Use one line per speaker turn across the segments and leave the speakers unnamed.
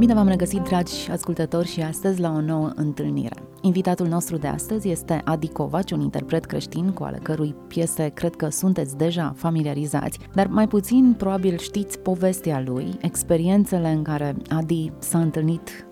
Bine v-am regăsit, dragi ascultători, și astăzi la o nouă întâlnire. Invitatul nostru de astăzi este Adi Covaci, un interpret creștin cu ale cărui piese cred că sunteți deja familiarizați, dar mai puțin probabil știți povestea lui, experiențele în care Adi s-a întâlnit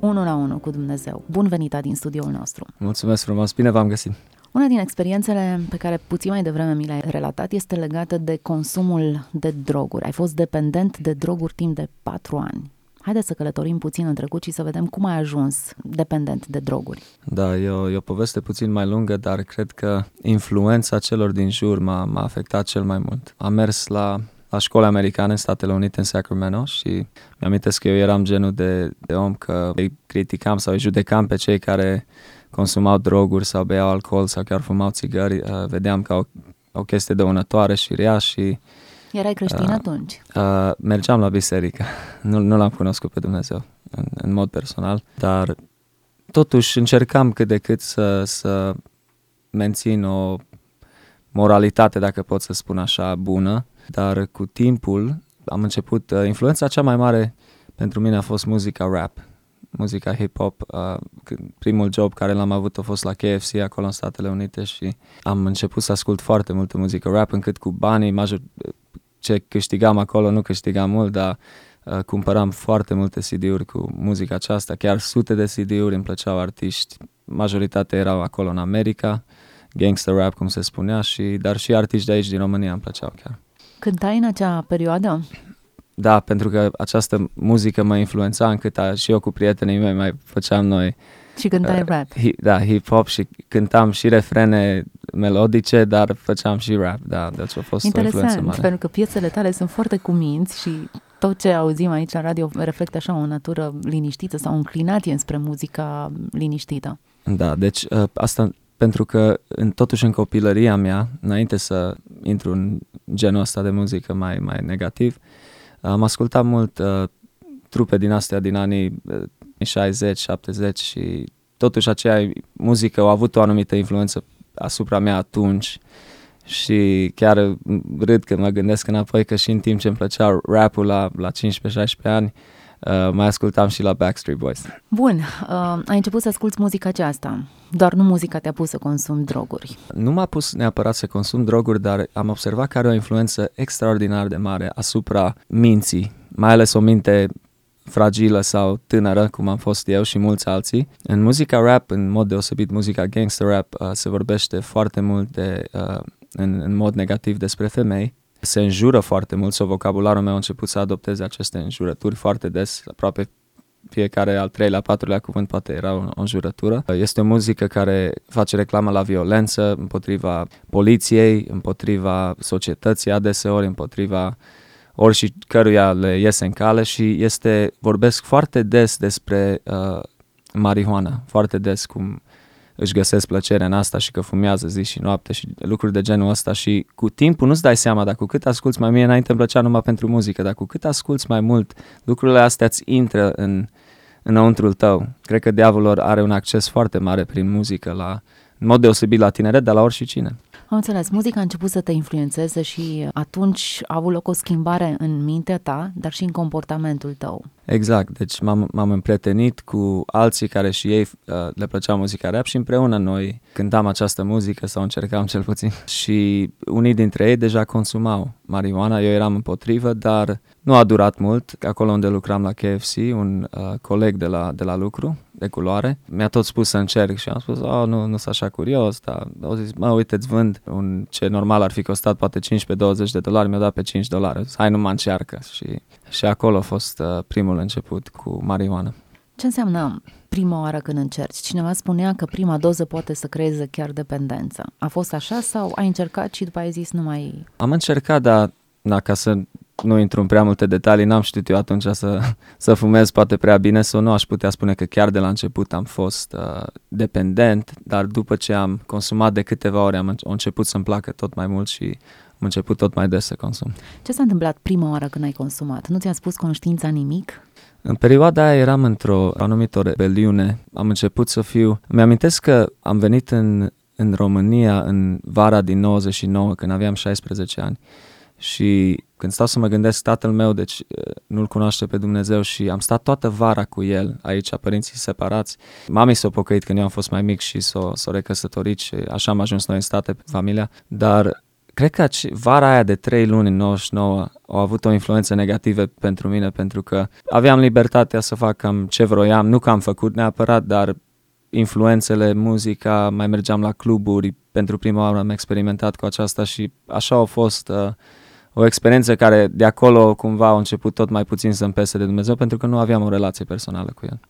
unul la unul cu Dumnezeu. Bun venit, Adi, în studioul nostru!
Mulțumesc frumos, bine v-am găsit!
Una din experiențele pe care puțin mai devreme mi le-ai relatat este legată de consumul de droguri. Ai fost dependent de droguri timp de patru ani. Haideți să călătorim puțin în trecut și să vedem cum ai ajuns dependent de droguri.
Da, e o, e o poveste puțin mai lungă, dar cred că influența celor din jur m-a, m-a afectat cel mai mult. Am mers la la școala americană în Statele Unite, în Sacramento și mi-am că eu eram genul de, de om că îi criticam sau îi judecam pe cei care consumau droguri sau beau alcool sau chiar fumau țigări. Uh, vedeam ca o, o chestie dăunătoare și rea și
Erai creștin uh, atunci?
Uh, mergeam la biserică. Nu, nu l-am cunoscut pe Dumnezeu în, în mod personal, dar totuși încercam cât de cât să, să mențin o moralitate, dacă pot să spun așa, bună, dar cu timpul am început, uh, influența cea mai mare pentru mine a fost muzica rap, muzica hip-hop. Uh, primul job care l-am avut a fost la KFC acolo în Statele Unite și am început să ascult foarte multă muzică rap, încât cu banii major, ce câștigam acolo nu câștigam mult, dar uh, cumpăram foarte multe CD-uri cu muzica aceasta, chiar sute de CD-uri, îmi plăceau artiști, majoritatea erau acolo în America, gangster rap, cum se spunea, și, dar și artiști de aici din România îmi plăceau chiar.
Cântai în acea perioadă?
Da, pentru că această muzică mă influența încât a, și eu cu prietenii mei mai făceam noi
și cântai uh, rap.
Hi, da, hip-hop și cântam și refrene melodice, dar făceam și rap, da, deci a fost
Interesant,
o influență mare.
pentru că piesele tale sunt foarte cuminți și tot ce auzim aici la radio reflectă așa o natură liniștită sau o înclinație înspre muzica liniștită.
Da, deci uh, asta pentru că în, totuși în copilăria mea, înainte să intru în genul ăsta de muzică mai, mai negativ, am ascultat mult uh, trupe din astea din anii uh, 60, 70 și totuși aceea muzică a avut o anumită influență asupra mea atunci și chiar râd când mă gândesc înapoi că și în timp ce îmi plăcea rap-ul la, la 15-16 ani, uh, mai ascultam și la Backstreet Boys.
Bun, uh, ai început să asculti muzica aceasta, doar nu muzica te-a pus să consumi droguri.
Nu m-a pus neapărat să consum droguri, dar am observat că are o influență extraordinar de mare asupra minții, mai ales o minte fragilă sau tânără, cum am fost eu și mulți alții. În muzica rap, în mod deosebit muzica gangster rap, uh, se vorbește foarte mult de, uh, în, în mod negativ despre femei. Se înjură foarte mult sau vocabularul meu a început să adopteze aceste înjurături foarte des, aproape fiecare al treilea, patrulea cuvânt poate era o, o înjurătură. Este o muzică care face reclamă la violență împotriva poliției, împotriva societății adeseori, împotriva ori și căruia le iese în cale și este, vorbesc foarte des despre uh, marihuana, foarte des cum își găsesc plăcere în asta și că fumează zi și noapte și lucruri de genul ăsta și cu timpul nu-ți dai seama, dar cu cât asculți mai mie înainte îmi plăcea numai pentru muzică, dar cu cât asculți mai mult, lucrurile astea îți intră în, înăuntrul tău. Cred că diavolul are un acces foarte mare prin muzică la, în mod deosebit la tineret, dar la oricine.
Am înțeles, muzica a început să te influențeze și atunci a avut loc o schimbare în mintea ta, dar și în comportamentul tău.
Exact, deci m-am, m-am împrietenit cu alții care și ei uh, le plăcea muzica rap și împreună noi cântam această muzică sau încercam cel puțin și unii dintre ei deja consumau marihuana, eu eram împotrivă, dar nu a durat mult. Acolo unde lucram la KFC, un uh, coleg de la, de la lucru, de culoare, mi-a tot spus să încerc și am spus, oh, nu, nu sunt așa curios, dar au zis, mă, uite, îți vând un ce normal ar fi costat poate 15-20 de dolari, mi-a dat pe 5 dolari. Hai, nu mă încearcă. Și, și acolo a fost uh, primul început cu marihuana.
Ce înseamnă prima oară când încerci? Cineva spunea că prima doză poate să creeze chiar dependență. A fost așa sau ai încercat și după ai zis nu mai...
Am încercat, dar da, ca să nu intru în prea multe detalii, n-am știut eu atunci să, să fumez poate prea bine sau nu aș putea spune că chiar de la început am fost uh, dependent, dar după ce am consumat de câteva ore am, am început să-mi placă tot mai mult și am început tot mai des să consum.
Ce s-a întâmplat prima oară când ai consumat? Nu ți-a spus conștiința nimic?
În perioada aia eram într-o anumită rebeliune. Am început să fiu... Mi-amintesc că am venit în, în România în vara din 99, când aveam 16 ani Și când stau să mă gândesc, tatăl meu, deci nu-L cunoaște pe Dumnezeu și am stat toată vara cu el aici, părinții separați. Mami s-a pocăit când eu am fost mai mic și s-a, s-a recăsătorit și așa am ajuns noi în state, familia, dar cred că vara aia de trei luni în 99 a avut o influență negativă pentru mine pentru că aveam libertatea să fac cam ce vroiam, nu că am făcut neapărat, dar influențele, muzica, mai mergeam la cluburi, pentru prima oară am experimentat cu aceasta și așa a fost uh, o experiență care de acolo cumva a început tot mai puțin să-mi pese de Dumnezeu pentru că nu aveam o relație personală cu El.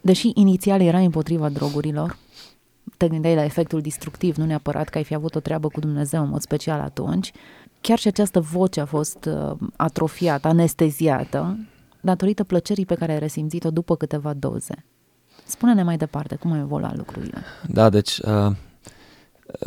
Deși inițial era împotriva drogurilor, te gândeai la efectul destructiv, nu neapărat că ai fi avut o treabă cu Dumnezeu în mod special atunci, chiar și această voce a fost uh, atrofiată, anesteziată, datorită plăcerii pe care ai resimțit-o după câteva doze. Spune-ne mai departe cum au evoluat lucrurile.
Da, deci, uh,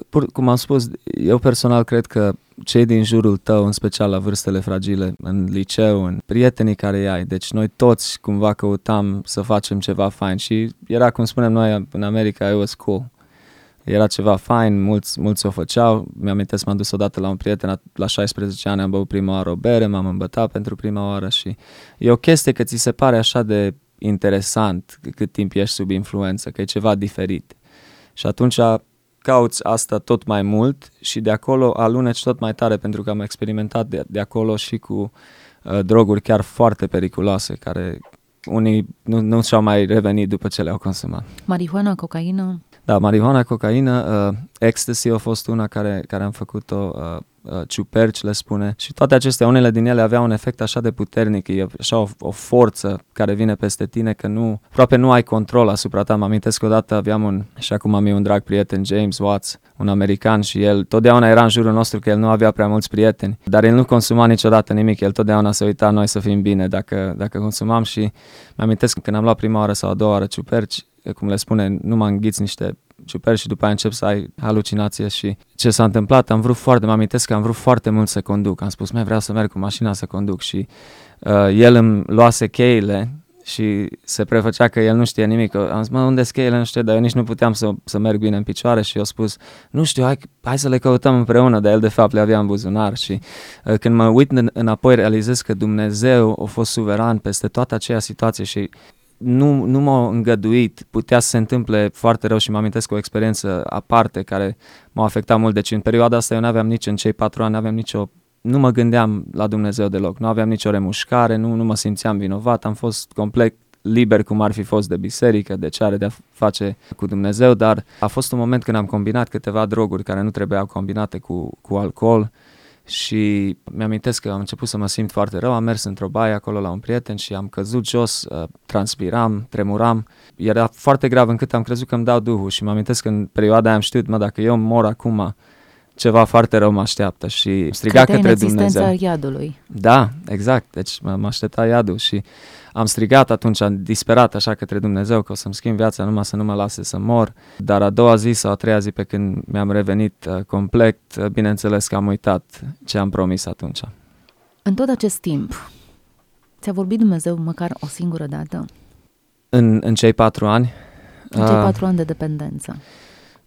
pur, cum am spus, eu personal cred că cei din jurul tău, în special la vârstele fragile, în liceu, în prietenii care ai, deci noi toți cumva căutam să facem ceva fain și era, cum spunem noi în America, it was cool. Era ceva fain, mulți, mulți o făceau. Mi-am m-am dus odată la un prieten, la 16 ani am băut prima oară o bere, m-am îmbătat pentru prima oară și e o chestie că ți se pare așa de interesant cât timp ești sub influență, că e ceva diferit. Și atunci cauți asta tot mai mult și de acolo aluneci tot mai tare pentru că am experimentat de, de acolo și cu uh, droguri chiar foarte periculoase care unii nu, nu și-au mai revenit după ce le-au consumat.
Marihuana, cocaină?
Da, marihuana, cocaină, uh, ecstasy a fost una care, care am făcut-o uh, Uh, ciuperci, le spune. Și toate acestea, unele din ele aveau un efect așa de puternic, e așa o, o forță care vine peste tine că nu, aproape nu ai control asupra ta. Mă amintesc că odată aveam un, și acum am eu un drag prieten, James Watts, un american și el totdeauna era în jurul nostru că el nu avea prea mulți prieteni, dar el nu consuma niciodată nimic, el totdeauna se uita noi să fim bine dacă, dacă consumam și mă amintesc că când am luat prima oară sau a doua oară ciuperci, cum le spune, nu mă înghiți niște ciuperci și după aia încep să ai halucinație și ce s-a întâmplat, am vrut foarte, mă amintesc că am vrut foarte mult să conduc, am spus, mai vreau să merg cu mașina să conduc și uh, el îmi luase cheile și se prefăcea că el nu știe nimic. Am zis, mă, unde cheile? Nu știu, dar eu nici nu puteam să, să merg bine în picioare și eu spus, nu știu, hai, hai să le căutăm împreună, dar el de fapt le avea în buzunar și uh, când mă uit în, înapoi realizez că Dumnezeu a fost suveran peste toată aceea situație și nu, nu m-a îngăduit, putea să se întâmple foarte rău și mă amintesc o experiență aparte care m-a afectat mult. Deci în perioada asta eu nu aveam nici în cei patru ani, nu aveam nicio nu mă gândeam la Dumnezeu deloc, nu aveam nicio remușcare, nu, nu mă simțeam vinovat, am fost complet liber cum ar fi fost de biserică, de ce are de a face cu Dumnezeu, dar a fost un moment când am combinat câteva droguri care nu trebuiau combinate cu, cu alcool și mi-amintesc că am început să mă simt foarte rău, am mers într-o baie acolo la un prieten și am căzut jos, uh, transpiram, tremuram, era foarte grav încât am crezut că îmi dau duhul și mi-amintesc că în perioada aia am știut, mă, dacă eu mor acum, ceva foarte rău mă așteaptă și striga
Credeai
către
în
Dumnezeu.
iadului.
Da, exact, deci mă, mă aștepta iadul și am strigat atunci, am disperat așa către Dumnezeu că o să-mi schimb viața numai să nu mă lase să mor, dar a doua zi sau a treia zi pe când mi-am revenit uh, complet, uh, bineînțeles că am uitat ce am promis atunci.
În tot acest timp, ți-a vorbit Dumnezeu măcar o singură dată?
În, în cei patru ani?
În cei uh, patru ani de dependență.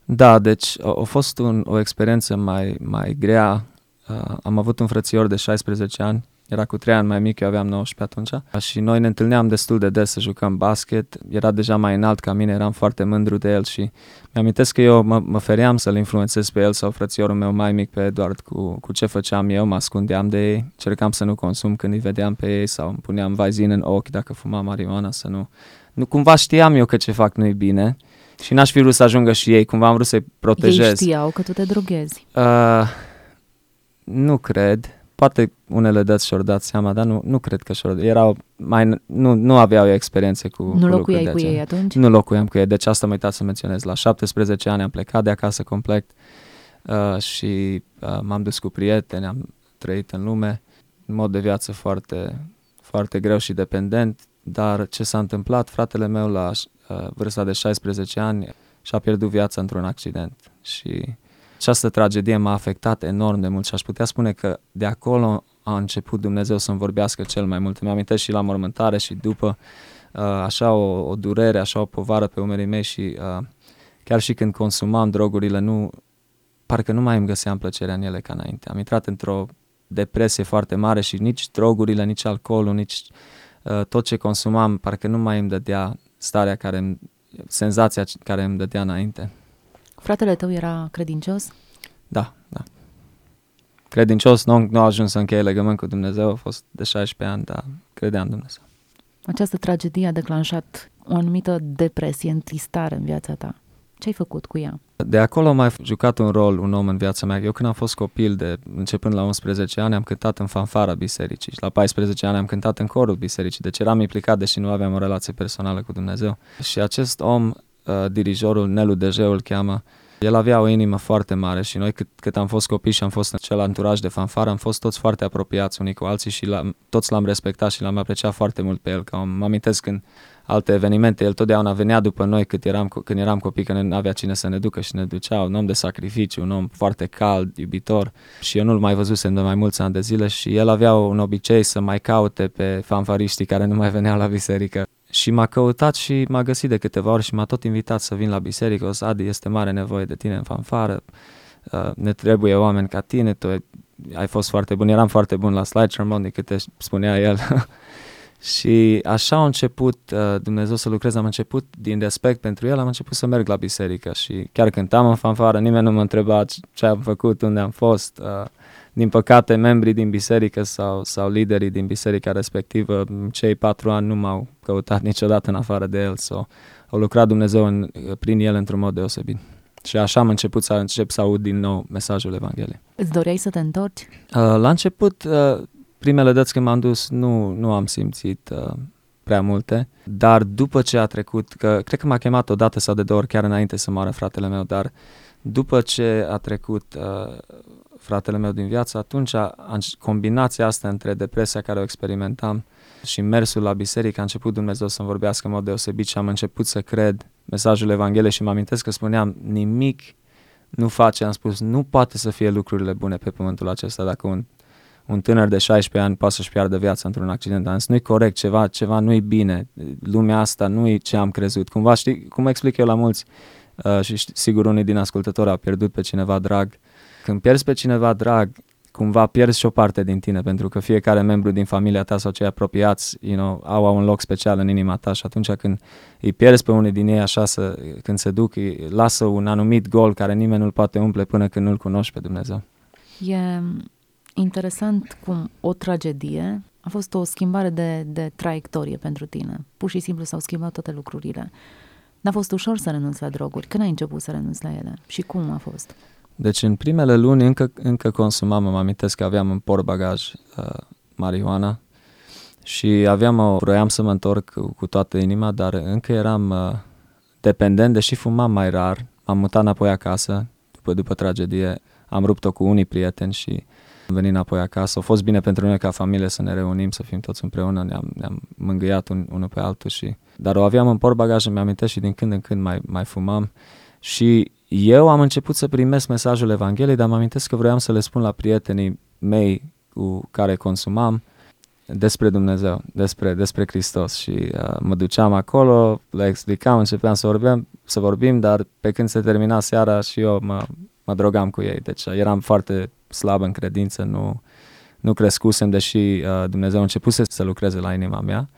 Da, deci a, a fost un, o experiență mai, mai grea. Uh, am avut un frățior de 16 ani era cu 3 ani mai mic, eu aveam 19 atunci și noi ne întâlneam destul de des să jucăm basket. Era deja mai înalt ca mine, eram foarte mândru de el și mi-amintesc că eu mă, mă feream să-l influențez pe el sau frățiorul meu mai mic pe Eduard cu, cu ce făceam eu, mă ascundeam de ei, cercam să nu consum când îi vedeam pe ei sau îmi puneam vaizin în ochi dacă fumam marihuana să nu... nu cumva știam eu că ce fac nu-i bine și n-aș fi vrut să ajungă și ei, cumva am vrut să-i protejez. Ei
știau că tu te droghezi.
Uh, nu cred poate unele dăți și-au dat seama, dar nu, nu cred că și-au erau mai, nu, nu aveau experiențe cu
Nu cu locuiai cu ei atunci?
Nu locuiam cu ei, deci asta am uitat să menționez. La 17 ani am plecat de acasă complet uh, și uh, m-am dus cu prieteni, am trăit în lume, în mod de viață foarte, foarte greu și dependent, dar ce s-a întâmplat, fratele meu la uh, vârsta de 16 ani și-a pierdut viața într-un accident și această tragedie m-a afectat enorm de mult și aș putea spune că de acolo a început Dumnezeu să-mi vorbească cel mai mult. Mi-am și la mormântare și după uh, așa o, o durere, așa o povară pe umerii mei și uh, chiar și când consumam drogurile, nu, parcă nu mai îmi găseam plăcerea în ele ca înainte. Am intrat într-o depresie foarte mare și nici drogurile, nici alcoolul, nici uh, tot ce consumam, parcă nu mai îmi dădea starea care îmi, senzația care îmi dădea înainte.
Fratele tău era credincios?
Da, da. Credincios, nu, nu a ajuns să încheie legământ cu Dumnezeu, a fost de 16 ani, dar credea în Dumnezeu.
Această tragedie a declanșat o anumită depresie, întristare în viața ta. Ce ai făcut cu ea?
De acolo a mai jucat un rol un om în viața mea. Eu când am fost copil, de începând la 11 ani, am cântat în fanfara bisericii și la 14 ani am cântat în corul bisericii, deci eram implicat, deși nu aveam o relație personală cu Dumnezeu. Și acest om, uh, dirijorul Nelu Dejeu îl cheamă, el avea o inimă foarte mare și noi cât, cât am fost copii și am fost în acel anturaj de fanfară, am fost toți foarte apropiați unii cu alții și la, toți l-am respectat și l-am apreciat foarte mult pe el. Că mă amintesc când alte evenimente, el totdeauna venea după noi cât eram, când eram copii, că nu avea cine să ne ducă și ne ducea, un om de sacrificiu, un om foarte cald, iubitor și eu nu-l mai văzusem de mai mulți ani de zile și el avea un obicei să mai caute pe fanfariștii care nu mai veneau la biserică și m-a căutat și m-a găsit de câteva ori și m-a tot invitat să vin la biserică. O să, Adi, este mare nevoie de tine în fanfară, uh, ne trebuie oameni ca tine, tu ai fost foarte bun, eram foarte bun la slide ceremony, câte spunea el. și așa a început uh, Dumnezeu să lucreze, am început din respect pentru el, am început să merg la biserică și chiar cântam în fanfară, nimeni nu mă întreba ce am făcut, unde am fost. Uh, din păcate, membrii din biserică sau, sau liderii din biserica respectivă, cei patru ani nu m-au căutat niciodată în afară de el, sau au lucrat Dumnezeu în, prin el într-un mod deosebit. Și așa am început să încep să aud din nou mesajul Evangheliei.
Îți doreai să te întorci? Uh,
la început, uh, primele dăți când m-am dus, nu, nu am simțit uh, prea multe, dar după ce a trecut, că cred că m-a chemat o dată sau de două ori chiar înainte să moară fratele meu, dar după ce a trecut uh, fratele meu din viață, atunci combinația asta între depresia care o experimentam și mersul la biserică a început Dumnezeu să-mi vorbească în mod deosebit și am început să cred mesajul Evangheliei și mă amintesc că spuneam nimic nu face, am spus, nu poate să fie lucrurile bune pe pământul acesta dacă un, un tânăr de 16 ani poate să-și piardă viața într-un accident. Am zis, nu-i corect, ceva, ceva nu-i bine, lumea asta nu-i ce am crezut. Cumva, știi, cum explic eu la mulți, uh, și sigur unii din ascultători au pierdut pe cineva drag, când pierzi pe cineva drag, cumva pierzi și o parte din tine, pentru că fiecare membru din familia ta sau cei apropiați you know, au, au un loc special în inima ta și atunci când îi pierzi pe unii din ei așa, să, când se duc, îi lasă un anumit gol care nimeni nu-l poate umple până când nu-l cunoști pe Dumnezeu.
E interesant cum o tragedie a fost o schimbare de, de traiectorie pentru tine. Pur și simplu s-au schimbat toate lucrurile. N-a fost ușor să renunți la droguri. Când ai început să renunți la ele? Și cum a fost?
Deci în primele luni încă, încă consumam, mă amintesc că aveam în portbagaj uh, marihuana și aveam o, vroiam să mă întorc cu, cu toată inima, dar încă eram uh, dependent, deși fumam mai rar. Am mutat înapoi acasă, după, după tragedie, am rupt-o cu unii prieteni și am venit înapoi acasă. A fost bine pentru noi ca familie să ne reunim, să fim toți împreună, ne-am, ne-am mângâiat un, unul pe altul și... Dar o aveam în portbagaj, îmi amintesc și din când în când mai, mai fumam. Și eu am început să primesc mesajul Evangheliei, dar mă amintesc că vreau să le spun la prietenii mei cu care consumam despre Dumnezeu, despre, despre Hristos. Și uh, mă duceam acolo, le explicam, începeam să vorbim, să vorbim, dar pe când se termina seara și eu mă, mă drogam cu ei, deci uh, eram foarte slab în credință, nu, nu crescusem, deși uh, Dumnezeu a început să lucreze la inima mea.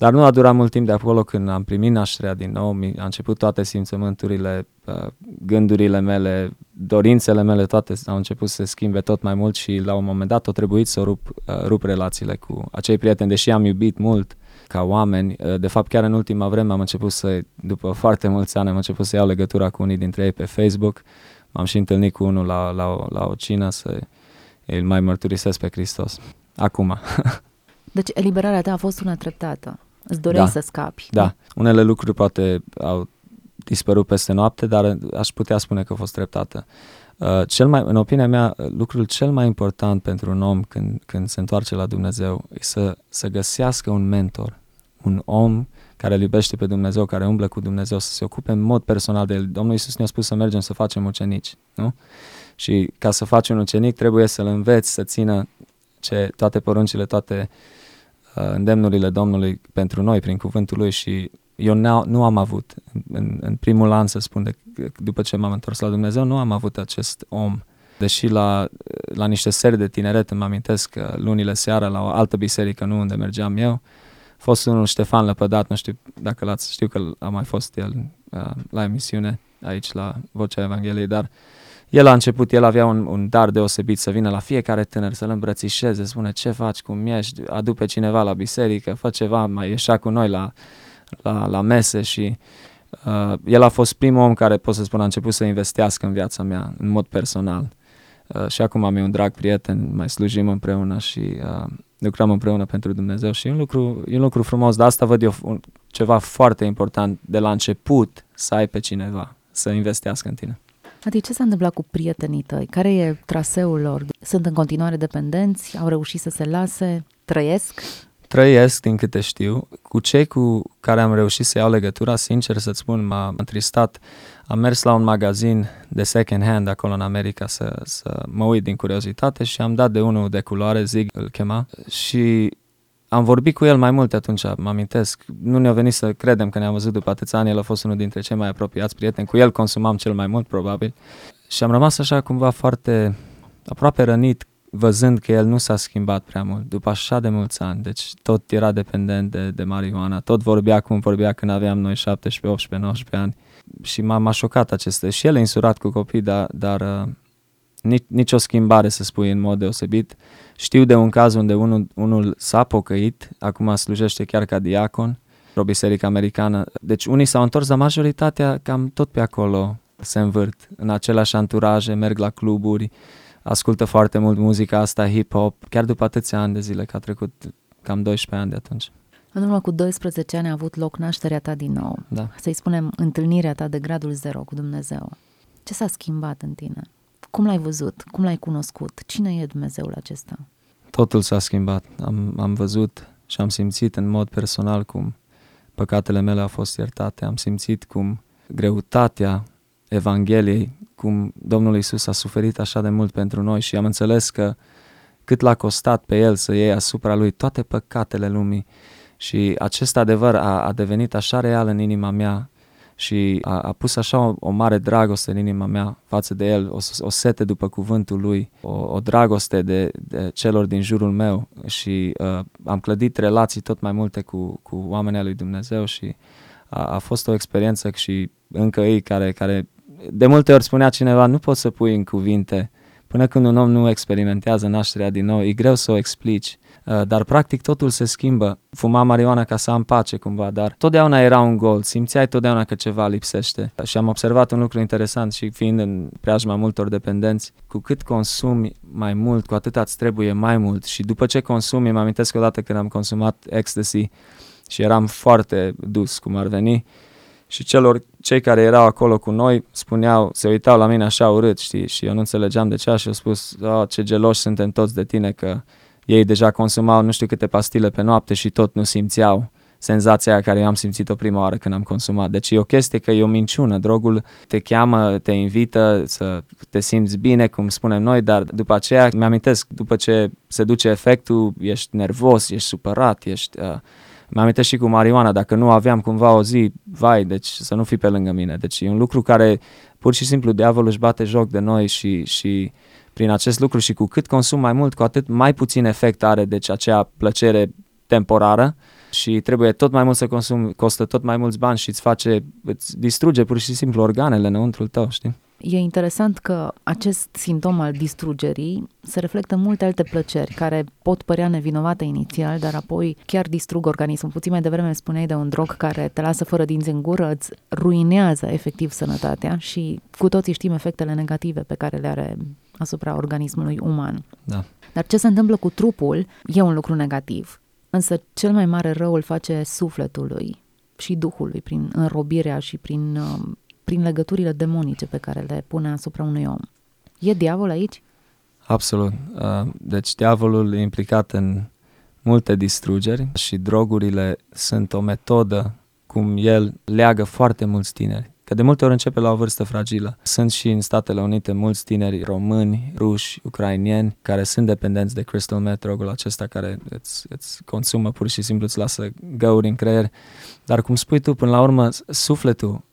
Dar nu a durat mult timp de acolo când am primit nașterea din nou, a început toate simțământurile, uh, gândurile mele, dorințele mele, toate au început să se schimbe tot mai mult și la un moment dat a trebuit să rup, uh, rup relațiile cu acei prieteni, deși am iubit mult ca oameni. Uh, de fapt, chiar în ultima vreme am început să, după foarte mulți ani, am început să iau legătura cu unii dintre ei pe Facebook. M-am și întâlnit cu unul la, la, o, la o cină să îl mai mărturisesc pe Hristos. Acum.
deci eliberarea ta a fost una treptată. Îți doreai da. să scapi.
Da. Unele lucruri poate au dispărut peste noapte, dar aș putea spune că a fost treptată. Uh, cel mai, în opinia mea, lucrul cel mai important pentru un om când, când se întoarce la Dumnezeu e să, să găsească un mentor, un om care îl iubește pe Dumnezeu, care umblă cu Dumnezeu, să se ocupe în mod personal de el. Domnul Iisus ne-a spus să mergem să facem ucenici, nu? Și ca să faci un ucenic trebuie să-l înveți să țină ce, toate poruncile, toate uh, Uh, îndemnurile Domnului pentru noi prin cuvântul Lui și eu nu am avut, în, în primul an să spun, de, după ce m-am întors la Dumnezeu, nu am avut acest om. Deși la, la niște seri de tineret, îmi amintesc că lunile seara la o altă biserică, nu unde mergeam eu, fost unul Ștefan Lăpădat, nu știu dacă l-ați, știu că a mai fost el uh, la emisiune aici la Vocea Evangheliei, dar el a început, el avea un, un dar deosebit să vină la fiecare tânăr, să-l îmbrățișeze, spune ce faci, cum ești, adu pe cineva la biserică, fă ceva, mai ieșea cu noi la, la, la mese și uh, el a fost primul om care, pot să spun, a început să investească în viața mea, în mod personal. Uh, și acum am eu un drag prieten, mai slujim împreună și uh, lucrăm împreună pentru Dumnezeu și e un lucru, e un lucru frumos, dar asta văd eu un, ceva foarte important de la început, să ai pe cineva, să investească în tine.
Adi, ce s-a întâmplat cu prietenii tăi? Care e traseul lor? Sunt în continuare dependenți? Au reușit să se lase? Trăiesc?
Trăiesc, din câte știu. Cu cei cu care am reușit să iau legătura, sincer să-ți spun, m-a întristat. Am mers la un magazin de second hand acolo în America să, să mă uit din curiozitate și am dat de unul de culoare, Zig îl chema, și am vorbit cu el mai mult atunci, mă amintesc. Nu ne-a venit să credem că ne-am văzut după atâția ani, el a fost unul dintre cei mai apropiați prieteni. Cu el consumam cel mai mult, probabil. Și am rămas așa cumva foarte aproape rănit văzând că el nu s-a schimbat prea mult după așa de mulți ani, deci tot era dependent de, de marihuana, tot vorbea cum vorbea când aveam noi 17, 18, 19 ani și m-a, m-a șocat aceste. Și el e insurat cu copii, dar, dar uh, nici, nici o schimbare să spui în mod deosebit. Știu de un caz unde unul, unul s-a pocăit, acum slujește chiar ca diacon, o biserică americană. Deci unii s-au întors, dar majoritatea cam tot pe acolo se învârt, în aceleași anturaje, merg la cluburi, ascultă foarte mult muzica asta, hip-hop, chiar după atâția ani de zile, că a trecut cam 12 ani de atunci.
În urmă cu 12 ani a avut loc nașterea ta din nou.
Da.
Să-i spunem întâlnirea ta de gradul zero cu Dumnezeu. Ce s-a schimbat în tine? Cum l-ai văzut? Cum l-ai cunoscut? Cine e Dumnezeul acesta?
Totul s-a schimbat. Am, am văzut și am simțit în mod personal cum păcatele mele au fost iertate. Am simțit cum greutatea Evangheliei, cum Domnul Isus a suferit așa de mult pentru noi și am înțeles că cât l-a costat pe El să iei asupra Lui toate păcatele lumii și acest adevăr a, a devenit așa real în inima mea și a, a pus așa o, o mare dragoste în inima mea față de El, o, o sete după cuvântul Lui, o, o dragoste de, de celor din jurul meu și uh, am clădit relații tot mai multe cu, cu oamenii lui Dumnezeu și a, a fost o experiență și încă ei care, care de multe ori spunea cineva, nu poți să pui în cuvinte Până când un om nu experimentează nașterea din nou, e greu să o explici, uh, dar practic totul se schimbă. Fuma marihuana ca să am pace cumva, dar totdeauna era un gol, simțeai totdeauna că ceva lipsește. Și am observat un lucru interesant și fiind în preajma multor dependenți, cu cât consumi mai mult, cu atât îți trebuie mai mult și după ce consumi, mă amintesc odată când am consumat ecstasy și eram foarte dus, cum ar veni, și celor, cei care erau acolo cu noi spuneau, se uitau la mine așa urât, știi, și eu nu înțelegeam de ce și au spus, oh, ce geloși suntem toți de tine că ei deja consumau nu știu câte pastile pe noapte și tot nu simțeau senzația aia care eu am simțit-o prima oară când am consumat. Deci e o chestie că e o minciună. Drogul te cheamă, te invită să te simți bine, cum spunem noi, dar după aceea, mi-amintesc, după ce se duce efectul, ești nervos, ești supărat, ești... Uh, mi-am amintit și cu marihuana, dacă nu aveam cumva o zi, vai, deci să nu fi pe lângă mine. Deci e un lucru care pur și simplu diavolul își bate joc de noi și, și prin acest lucru și cu cât consum mai mult, cu atât mai puțin efect are, deci acea plăcere temporară și trebuie tot mai mult să consumi, costă tot mai mulți bani și îți face, îți distruge pur și simplu organele înăuntrul tău, știi?
E interesant că acest simptom al distrugerii se reflectă în multe alte plăceri care pot părea nevinovate inițial, dar apoi chiar distrug organismul. Puțin mai devreme spuneai de un drog care te lasă fără dinți în gură, îți ruinează efectiv sănătatea și cu toții știm efectele negative pe care le are asupra organismului uman.
Da.
Dar ce se întâmplă cu trupul e un lucru negativ. Însă cel mai mare rău îl face sufletului și duhului prin înrobirea și prin uh, prin legăturile demonice pe care le pune asupra unui om. E diavol aici?
Absolut. Uh, deci diavolul e implicat în multe distrugeri și drogurile sunt o metodă cum el leagă foarte mulți tineri. Că de multe ori începe la o vârstă fragilă. Sunt și în Statele Unite mulți tineri români, ruși, ucrainieni care sunt dependenți de crystal meth, drogul acesta care îți, îți consumă pur și simplu, îți lasă găuri în creier. Dar cum spui tu, până la urmă, sufletul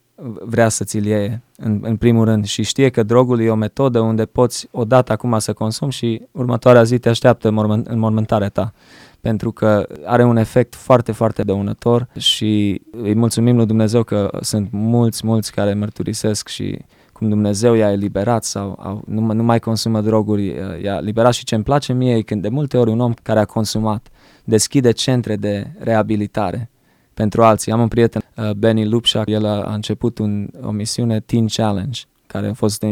vrea să ți-l iei în, în primul rând. Și știe că drogul e o metodă unde poți odată acum să consumi și următoarea zi te așteaptă în mormântarea ta. Pentru că are un efect foarte, foarte dăunător și îi mulțumim lui Dumnezeu că sunt mulți, mulți care mărturisesc și cum Dumnezeu i-a eliberat sau au, nu, nu mai consumă droguri, i-a eliberat. Și ce îmi place mie e când de multe ori un om care a consumat deschide centre de reabilitare pentru alții. Am un prieten, uh, Benny Lupșa, el a, a început un, o misiune Teen Challenge, care a fost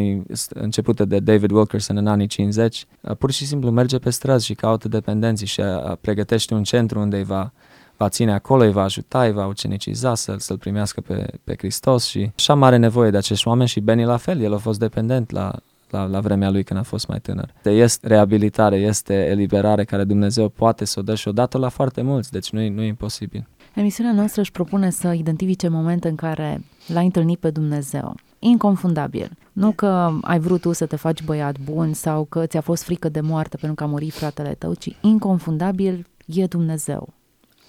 începută de David Wilkerson în anii 50, pur și simplu merge pe străzi și caută dependenții și a, pregătește un centru unde îi va, va ține acolo, îi va ajuta, îi va uceniciza să, să-L primească pe, pe Hristos și așa mare nevoie de acești oameni și Benny la fel, el a fost dependent la, la, la vremea lui când a fost mai tânăr. Este reabilitare, este eliberare care Dumnezeu poate să o dă și o dată la foarte mulți, deci nu e, nu e imposibil.
Emisiunea noastră își propune să identifice momente în care l-ai întâlnit pe Dumnezeu. Inconfundabil. Nu că ai vrut tu să te faci băiat bun sau că ți-a fost frică de moarte pentru că a murit fratele tău, ci inconfundabil e Dumnezeu.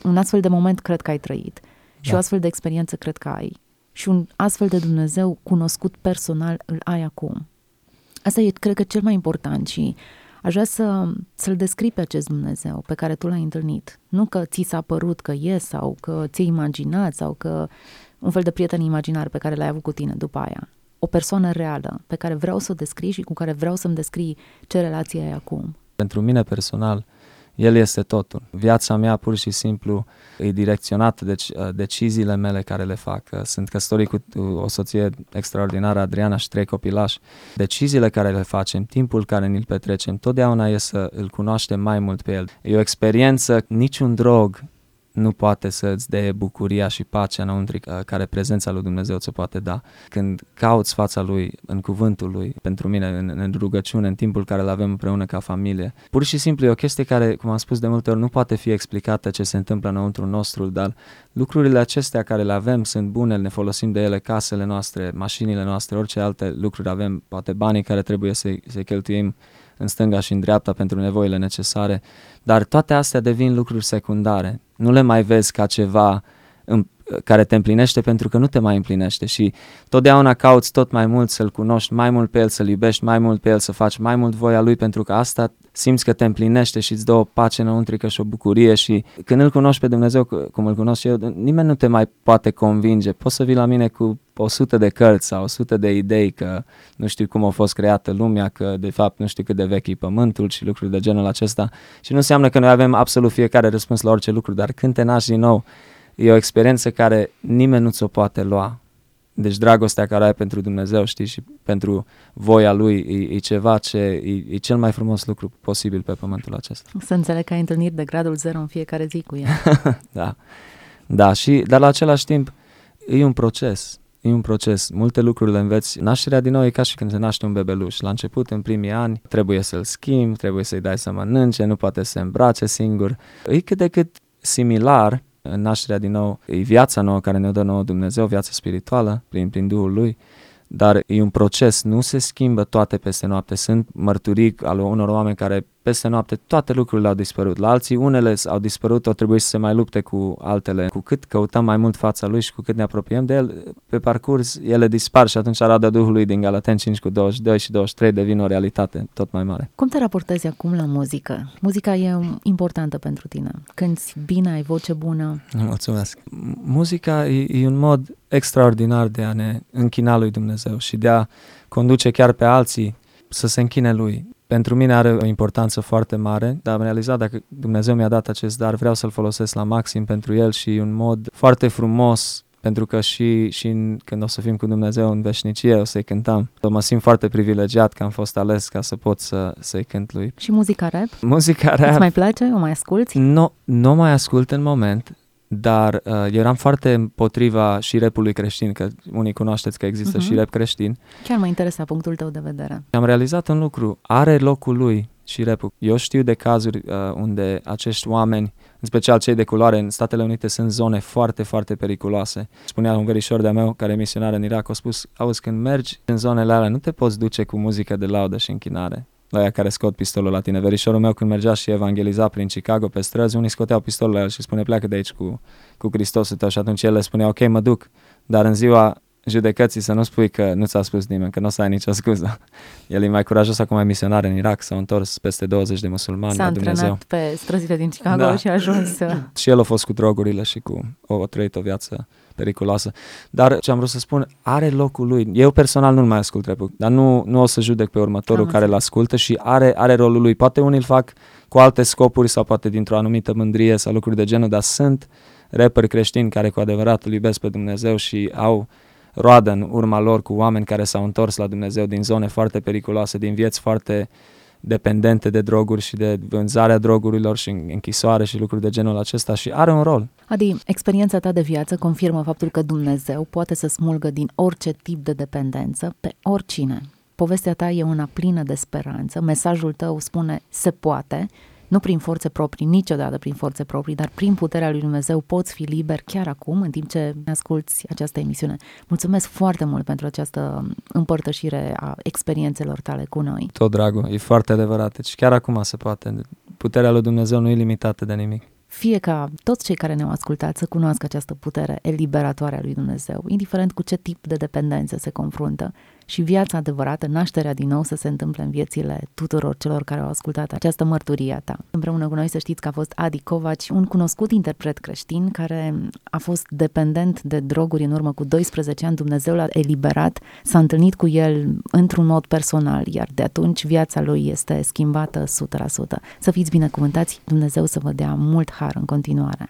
Un astfel de moment cred că ai trăit și da. o astfel de experiență cred că ai. Și un astfel de Dumnezeu cunoscut personal îl ai acum. Asta e, cred că, cel mai important și Aș vrea să, să-l descrii pe acest Dumnezeu pe care tu l-ai întâlnit. Nu că ți s-a părut că e sau că ți-ai imaginat sau că un fel de prieten imaginar pe care l-ai avut cu tine după aia. O persoană reală pe care vreau să o descrii și cu care vreau să-mi descrii ce relație ai acum.
Pentru mine personal, el este totul. Viața mea pur și simplu e direcționată de deci, uh, deciziile mele care le fac. Uh, sunt căsătorit cu o soție extraordinară, Adriana, și trei copilași. Deciziile care le facem, timpul care ni-l petrecem, totdeauna e să îl cunoaștem mai mult pe el. E o experiență, niciun drog nu poate să-ți dea bucuria și pacea înăuntrică care prezența lui Dumnezeu ți-o poate da. Când cauți fața lui în cuvântul lui, pentru mine, în, în rugăciune, în timpul care îl avem împreună ca familie. Pur și simplu e o chestie care, cum am spus de multe ori, nu poate fi explicată ce se întâmplă înăuntru nostru, dar lucrurile acestea care le avem sunt bune, ne folosim de ele, casele noastre, mașinile noastre, orice alte lucruri avem, poate banii care trebuie să-i, să cheltuim în stânga și în dreapta pentru nevoile necesare, dar toate astea devin lucruri secundare. Nu le mai vezi ca ceva în, care te împlinește pentru că nu te mai împlinește. Și totdeauna cauți tot mai mult să-L cunoști mai mult pe El, să-L iubești mai mult pe El, să faci mai mult voia Lui pentru că asta simți că te împlinește și îți dă o pace înăuntrică și o bucurie. Și când îl cunoști pe Dumnezeu cum îl cunosc eu, nimeni nu te mai poate convinge. Poți să vii la mine cu o sută de cărți sau o sută de idei că nu știu cum a fost creată lumea, că de fapt nu știu cât de vechi e pământul și lucruri de genul acesta. Și nu înseamnă că noi avem absolut fiecare răspuns la orice lucru, dar când te naști din nou, e o experiență care nimeni nu ți-o poate lua deci dragostea care ai pentru Dumnezeu, știi, și pentru voia Lui e, e ceva ce e, e cel mai frumos lucru posibil pe pământul acesta.
Să înțeleg că ai întâlnit de gradul zero în fiecare zi cu el.
da, da, și, dar la același timp e un proces, e un proces. Multe lucruri le înveți. Nașterea din nou e ca și când se naște un bebeluș. La început, în primii ani, trebuie să-l schimbi, trebuie să-i dai să mănânce, nu poate să se îmbrace singur. E cât de cât similar în nașterea din nou, e viața nouă care ne dă nouă Dumnezeu, viața spirituală, prin, prin Duhul Lui, dar e un proces, nu se schimbă toate peste noapte. Sunt mărturii ale unor oameni care peste noapte toate lucrurile au dispărut. La alții unele au dispărut, au trebuit să se mai lupte cu altele. Cu cât căutăm mai mult fața lui și cu cât ne apropiem de el, pe parcurs ele dispar și atunci arada Duhului din Galaten 5 cu 22 și 23 devine o realitate tot mai mare.
Cum te raportezi acum la muzică? Muzica e importantă pentru tine. Când bine, ai voce bună.
Mulțumesc. Muzica e, e un mod extraordinar de a ne închina lui Dumnezeu și de a conduce chiar pe alții să se închine lui pentru mine are o importanță foarte mare, dar am realizat dacă Dumnezeu mi-a dat acest dar, vreau să-l folosesc la maxim pentru el și un mod foarte frumos pentru că și, și în, când o să fim cu Dumnezeu în veșnicie o să-i cântăm. Mă simt foarte privilegiat că am fost ales ca să pot să, să-i cânt lui.
Și muzica rap?
Muzica rap...
Îți mai place? O mai asculti?
Nu, nu mai ascult în moment, dar uh, eram foarte împotriva și rapului creștin, că unii cunoașteți că există uh-huh. și rap creștin.
Chiar mă interesa punctul tău de vedere.
Am realizat un lucru, are locul lui și rapul. Eu știu de cazuri uh, unde acești oameni, în special cei de culoare, în Statele Unite sunt zone foarte, foarte periculoase. Spunea un verișor de-a meu, care e misionar în Irak, a spus, auzi, când mergi în zonele alea, nu te poți duce cu muzică de laudă și închinare la aia care scot pistolul la tine. Verișorul meu când mergea și evangeliza prin Chicago pe străzi, unii scoteau pistolul la el și spune pleacă de aici cu, cu Hristosul tău și atunci el le spunea ok, mă duc, dar în ziua judecății să nu spui că nu ți-a spus nimeni, că nu o să ai nicio scuză. El e mai curajos acum, e misionar în Irak, s-a întors peste 20 de musulmani
S-a
la Dumnezeu.
antrenat pe străzile din Chicago
Da.
și a ajuns... uh,
Și el a fost cu drogurile și cu o, o trăit o viață periculoasă. Dar ce am vrut să spun, are locul lui. Eu personal nu-l mai ascult rap dar nu, nu o să judec pe următorul
Am
care îl ascultă și are, are rolul lui. Poate unii îl fac cu alte scopuri sau poate dintr-o anumită mândrie sau lucruri de genul, dar sunt rapperi creștini care cu adevărat îl iubesc pe Dumnezeu și au roadă în urma lor cu oameni care s-au întors la Dumnezeu din zone foarte periculoase, din vieți foarte dependente de droguri și de vânzarea drogurilor și închisoare și lucruri de genul acesta și are un rol.
Adi, experiența ta de viață confirmă faptul că Dumnezeu poate să smulgă din orice tip de dependență pe oricine. Povestea ta e una plină de speranță, mesajul tău spune se poate, nu prin forțe proprii, niciodată prin forțe proprii, dar prin puterea lui Dumnezeu poți fi liber chiar acum, în timp ce asculți această emisiune. Mulțumesc foarte mult pentru această împărtășire a experiențelor tale cu noi.
Tot dragul, e foarte adevărat. Deci chiar acum se poate. Puterea lui Dumnezeu nu e limitată de nimic.
Fie ca toți cei care ne-au ascultat să cunoască această putere eliberatoare a lui Dumnezeu, indiferent cu ce tip de dependență se confruntă, și viața adevărată, nașterea din nou să se întâmple în viețile tuturor celor care au ascultat această mărturie a ta. Împreună cu noi să știți că a fost Adi Covaci, un cunoscut interpret creștin care a fost dependent de droguri în urmă cu 12 ani. Dumnezeu l-a eliberat, s-a întâlnit cu el într-un mod personal, iar de atunci viața lui este schimbată 100%. Să fiți binecuvântați, Dumnezeu să vă dea mult har în continuare.